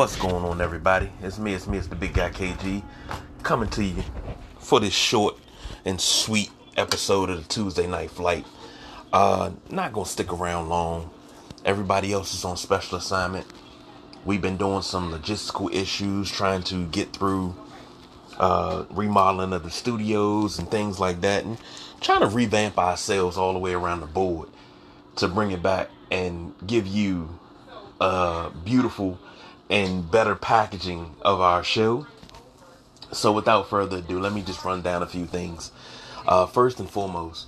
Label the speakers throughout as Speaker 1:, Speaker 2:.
Speaker 1: What's going on, everybody? It's me, it's me, it's the big guy KG coming to you for this short and sweet episode of the Tuesday Night Flight. Uh, not gonna stick around long. Everybody else is on special assignment. We've been doing some logistical issues, trying to get through uh, remodeling of the studios and things like that, and trying to revamp ourselves all the way around the board to bring it back and give you a beautiful and better packaging of our show. So, without further ado, let me just run down a few things. Uh, first and foremost,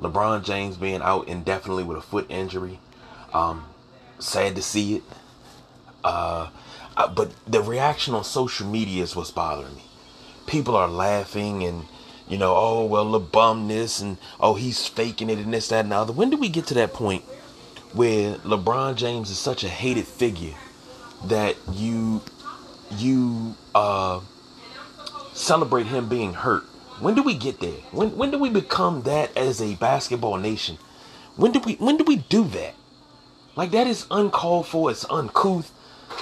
Speaker 1: LeBron James being out indefinitely with a foot injury. Um, sad to see it. Uh, but the reaction on social media is what's bothering me. People are laughing and, you know, oh, well, bum this and, oh, he's faking it and this, that, and the other. When do we get to that point where LeBron James is such a hated figure that you you uh, celebrate him being hurt. When do we get there? When when do we become that as a basketball nation? When do we when do we do that? Like that is uncalled for. It's uncouth.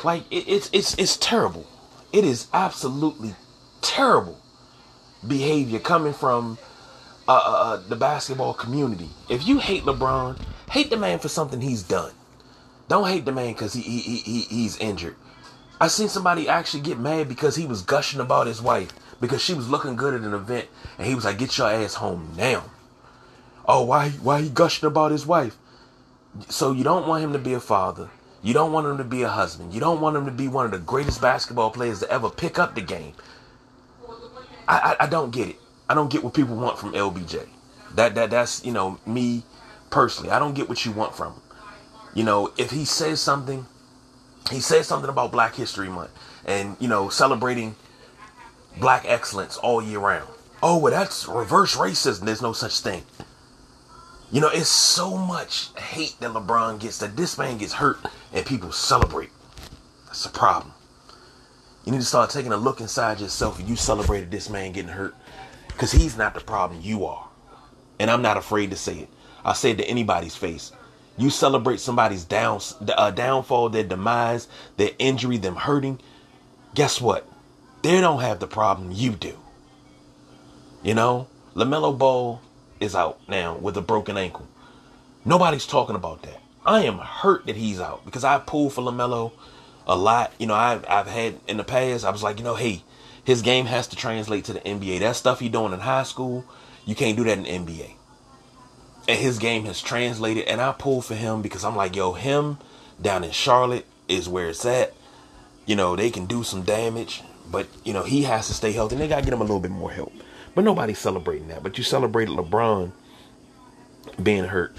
Speaker 1: Like it, it's it's it's terrible. It is absolutely terrible behavior coming from uh, uh, uh the basketball community. If you hate LeBron, hate the man for something he's done. Don't hate the man because he, he, he, he's injured. I seen somebody actually get mad because he was gushing about his wife because she was looking good at an event and he was like, "Get your ass home now." Oh, why why he gushing about his wife? So you don't want him to be a father. You don't want him to be a husband. You don't want him to be one of the greatest basketball players to ever pick up the game. I, I, I don't get it. I don't get what people want from LBJ. That that that's you know me personally. I don't get what you want from him. You know, if he says something, he says something about Black History Month and, you know, celebrating black excellence all year round. Oh, well, that's reverse racism. There's no such thing. You know, it's so much hate that LeBron gets that this man gets hurt and people celebrate. That's a problem. You need to start taking a look inside yourself and you celebrated this man getting hurt. Because he's not the problem, you are. And I'm not afraid to say it. I say it to anybody's face. You celebrate somebody's down, uh, downfall, their demise, their injury, them hurting. Guess what? They don't have the problem you do. You know, LaMelo Ball is out now with a broken ankle. Nobody's talking about that. I am hurt that he's out because I pulled for LaMelo a lot. You know, I've, I've had in the past, I was like, you know, hey, his game has to translate to the NBA. That stuff he doing in high school, you can't do that in NBA and his game has translated. And I pull for him because I'm like, yo, him down in Charlotte is where it's at. You know, they can do some damage, but you know, he has to stay healthy. And they gotta get him a little bit more help. But nobody's celebrating that. But you celebrated LeBron being hurt.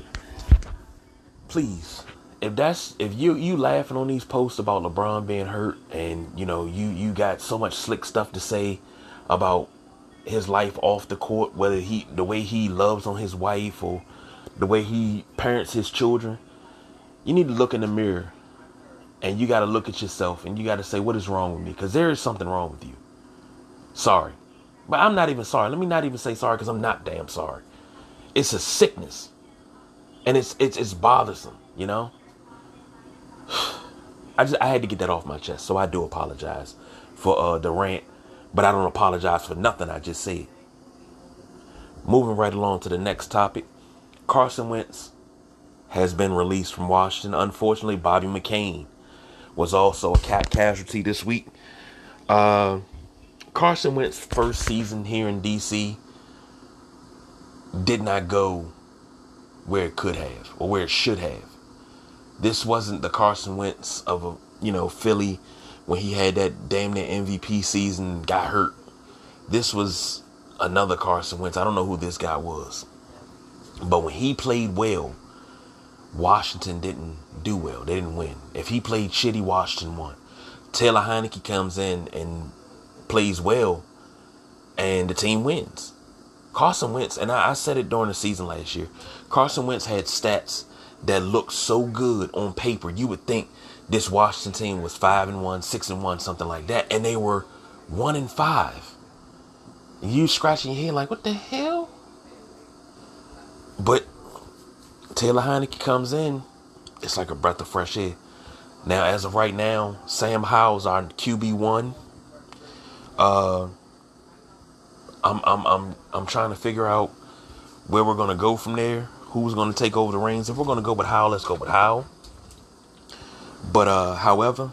Speaker 1: Please. If that's if you you laughing on these posts about LeBron being hurt and you know you you got so much slick stuff to say about his life off the court, whether he the way he loves on his wife or the way he parents his children, you need to look in the mirror and you got to look at yourself and you got to say, what is wrong with me? Because there is something wrong with you. Sorry. But I'm not even sorry. Let me not even say sorry because I'm not damn sorry. It's a sickness. And it's it's it's bothersome, you know? I just I had to get that off my chest. So I do apologize for uh the rant, but I don't apologize for nothing I just said. Moving right along to the next topic. Carson Wentz has been released from Washington. Unfortunately, Bobby McCain was also a cat casualty this week. Uh, Carson Wentz's first season here in DC did not go where it could have or where it should have. This wasn't the Carson Wentz of a you know Philly when he had that damn near MVP season got hurt. This was another Carson Wentz. I don't know who this guy was. But when he played well, Washington didn't do well. They didn't win. If he played shitty, Washington won. Taylor Heinicke comes in and plays well, and the team wins. Carson Wentz, and I, I said it during the season last year. Carson Wentz had stats that looked so good on paper. You would think this Washington team was five and one, six and one, something like that, and they were one and five. You scratching your head like, what the hell? But Taylor Heinicke comes in, it's like a breath of fresh air. Now, as of right now, Sam Howell's our QB one. Uh, I'm I'm I'm I'm trying to figure out where we're gonna go from there. Who's gonna take over the reins? If we're gonna go with Howell, let's go with Howell. But uh, however,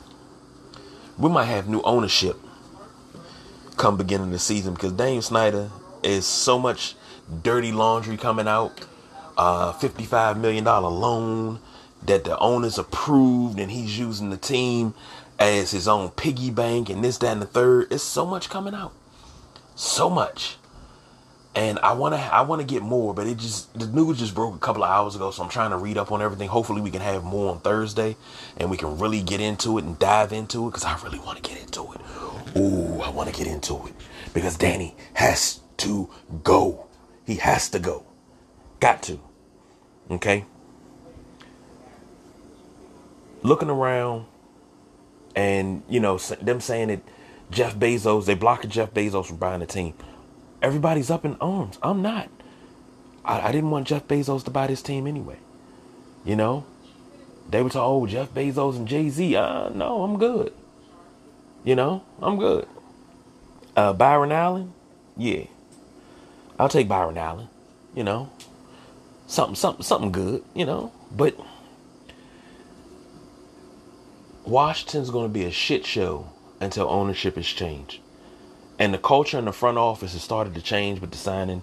Speaker 1: we might have new ownership come beginning of the season because Daniel Snyder is so much dirty laundry coming out. Uh, $55 million loan that the owners approved and he's using the team as his own piggy bank and this, that, and the third. It's so much coming out. So much. And I wanna I wanna get more, but it just the news just broke a couple of hours ago, so I'm trying to read up on everything. Hopefully we can have more on Thursday and we can really get into it and dive into it because I really want to get into it. Ooh, I want to get into it. Because Danny has to go. He has to go. Got to. Okay? Looking around and, you know, them saying that Jeff Bezos, they blocked Jeff Bezos from buying the team. Everybody's up in arms. I'm not. I, I didn't want Jeff Bezos to buy this team anyway. You know? They were told, oh, Jeff Bezos and Jay Z. Uh, no, I'm good. You know, I'm good. Uh, Byron Allen, yeah, I'll take Byron Allen. You know, something, something, something good. You know, but Washington's going to be a shit show until ownership is changed, and the culture in the front office has started to change with the signing.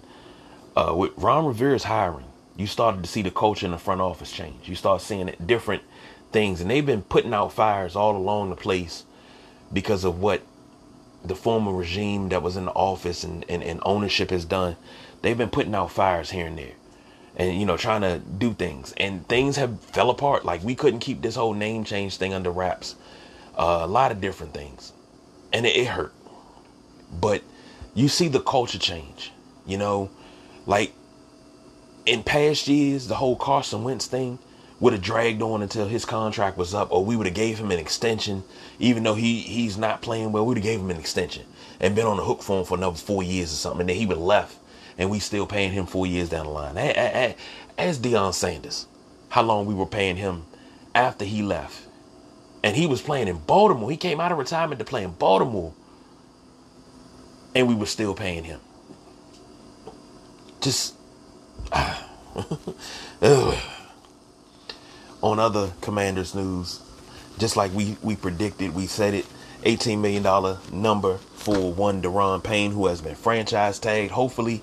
Speaker 1: Uh, with Ron Rivera's hiring, you started to see the culture in the front office change. You start seeing it different things, and they've been putting out fires all along the place because of what the former regime that was in the office and, and, and ownership has done. They've been putting out fires here and there and you know trying to do things. And things have fell apart. Like we couldn't keep this whole name change thing under wraps. Uh, a lot of different things. And it, it, hurt. But you see the culture change you know? Like in past years the whole carson wentz thing would have dragged on until his contract was up, or we would have gave him an extension, even though he he's not playing well. We'd have gave him an extension and been on the hook for him for another four years or something. And then he would have left, and we still paying him four years down the line. As Deion Sanders, how long we were paying him after he left, and he was playing in Baltimore. He came out of retirement to play in Baltimore, and we were still paying him. Just. on other commanders news, just like we, we predicted, we said it, $18 million number for one Daron Payne who has been franchise tagged. Hopefully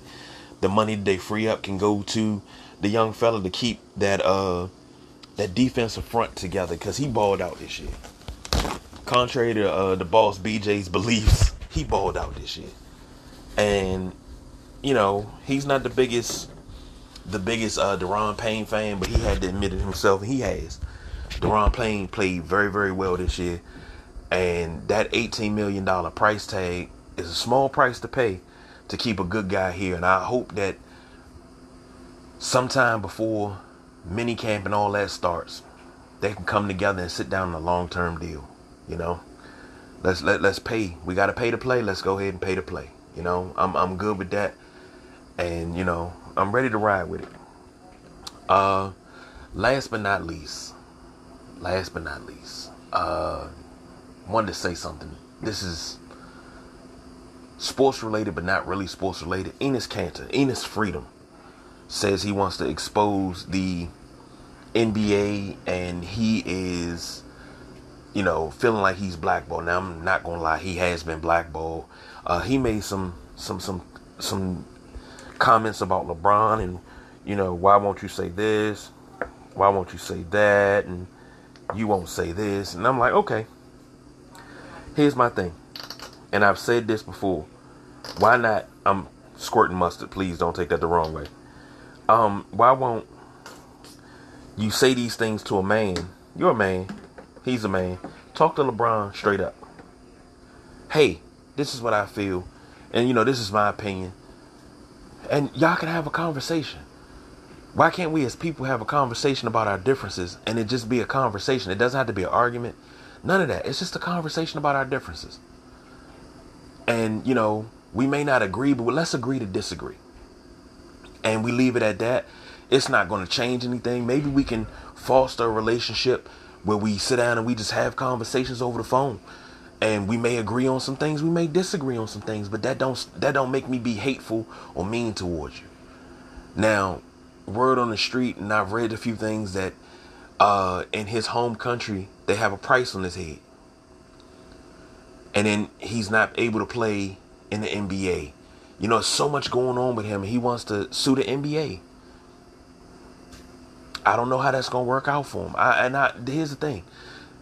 Speaker 1: the money they free up can go to the young fella to keep that uh that defensive front together because he balled out this year. Contrary to uh, the boss BJ's beliefs, he balled out this year. And, you know, he's not the biggest the biggest uh, Daron Payne fan, but he had to admit it himself. He has. Daron Payne played very, very well this year. And that $18 million price tag is a small price to pay to keep a good guy here. And I hope that sometime before mini camp and all that starts, they can come together and sit down on a long term deal. You know? Let's let let's pay. We gotta pay to play. Let's go ahead and pay to play. You know, I'm I'm good with that. And, you know, I'm ready to ride with it. Uh, last but not least, last but not least, uh, wanted to say something. This is sports related, but not really sports related. Enes Kanter, Enes Freedom, says he wants to expose the NBA, and he is, you know, feeling like he's blackballed. Now I'm not gonna lie, he has been blackballed. Uh, he made some some some some comments about LeBron and you know why won't you say this why won't you say that and you won't say this and I'm like okay here's my thing and I've said this before. Why not I'm squirting mustard? Please don't take that the wrong way. Um why won't you say these things to a man? You're a man. He's a man. Talk to LeBron straight up. Hey this is what I feel and you know this is my opinion. And y'all can have a conversation. Why can't we as people have a conversation about our differences and it just be a conversation? It doesn't have to be an argument. None of that. It's just a conversation about our differences. And, you know, we may not agree, but let's agree to disagree. And we leave it at that. It's not going to change anything. Maybe we can foster a relationship where we sit down and we just have conversations over the phone. And we may agree on some things, we may disagree on some things, but that don't that don't make me be hateful or mean towards you. Now, word on the street, and I've read a few things that uh, in his home country they have a price on his head, and then he's not able to play in the NBA. You know, so much going on with him. He wants to sue the NBA. I don't know how that's gonna work out for him. I, and I, here's the thing,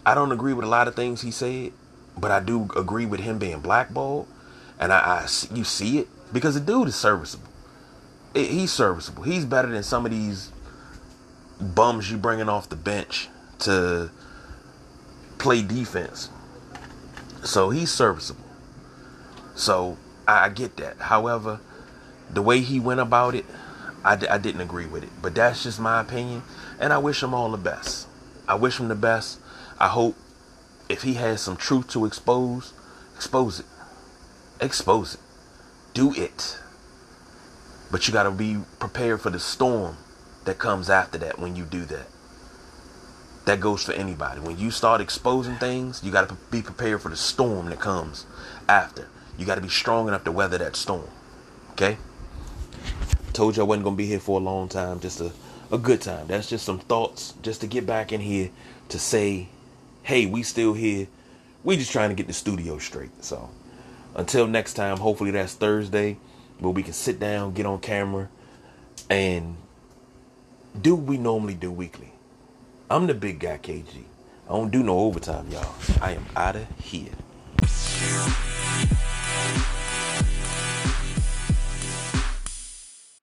Speaker 1: I don't agree with a lot of things he said, but I do agree with him being blackballed, and I, I you see it because the dude is serviceable. He's serviceable. He's better than some of these bums you bringing off the bench to play defense. So he's serviceable. So I, get that. However, the way he went about it, I d- I didn't agree with it. But that's just my opinion. And I wish him all the best. I wish him the best. I hope if he has some truth to expose, expose it. Expose it. Do it. But you got to be prepared for the storm that comes after that when you do that. That goes for anybody. When you start exposing things, you got to be prepared for the storm that comes after. You got to be strong enough to weather that storm. Okay? Told you I wasn't going to be here for a long time. Just a, a good time. That's just some thoughts just to get back in here to say, hey, we still here. We just trying to get the studio straight. So until next time, hopefully that's Thursday where we can sit down, get on camera, and do what we normally do weekly. I'm the big guy KG. I don't do no overtime, y'all. I am out of here.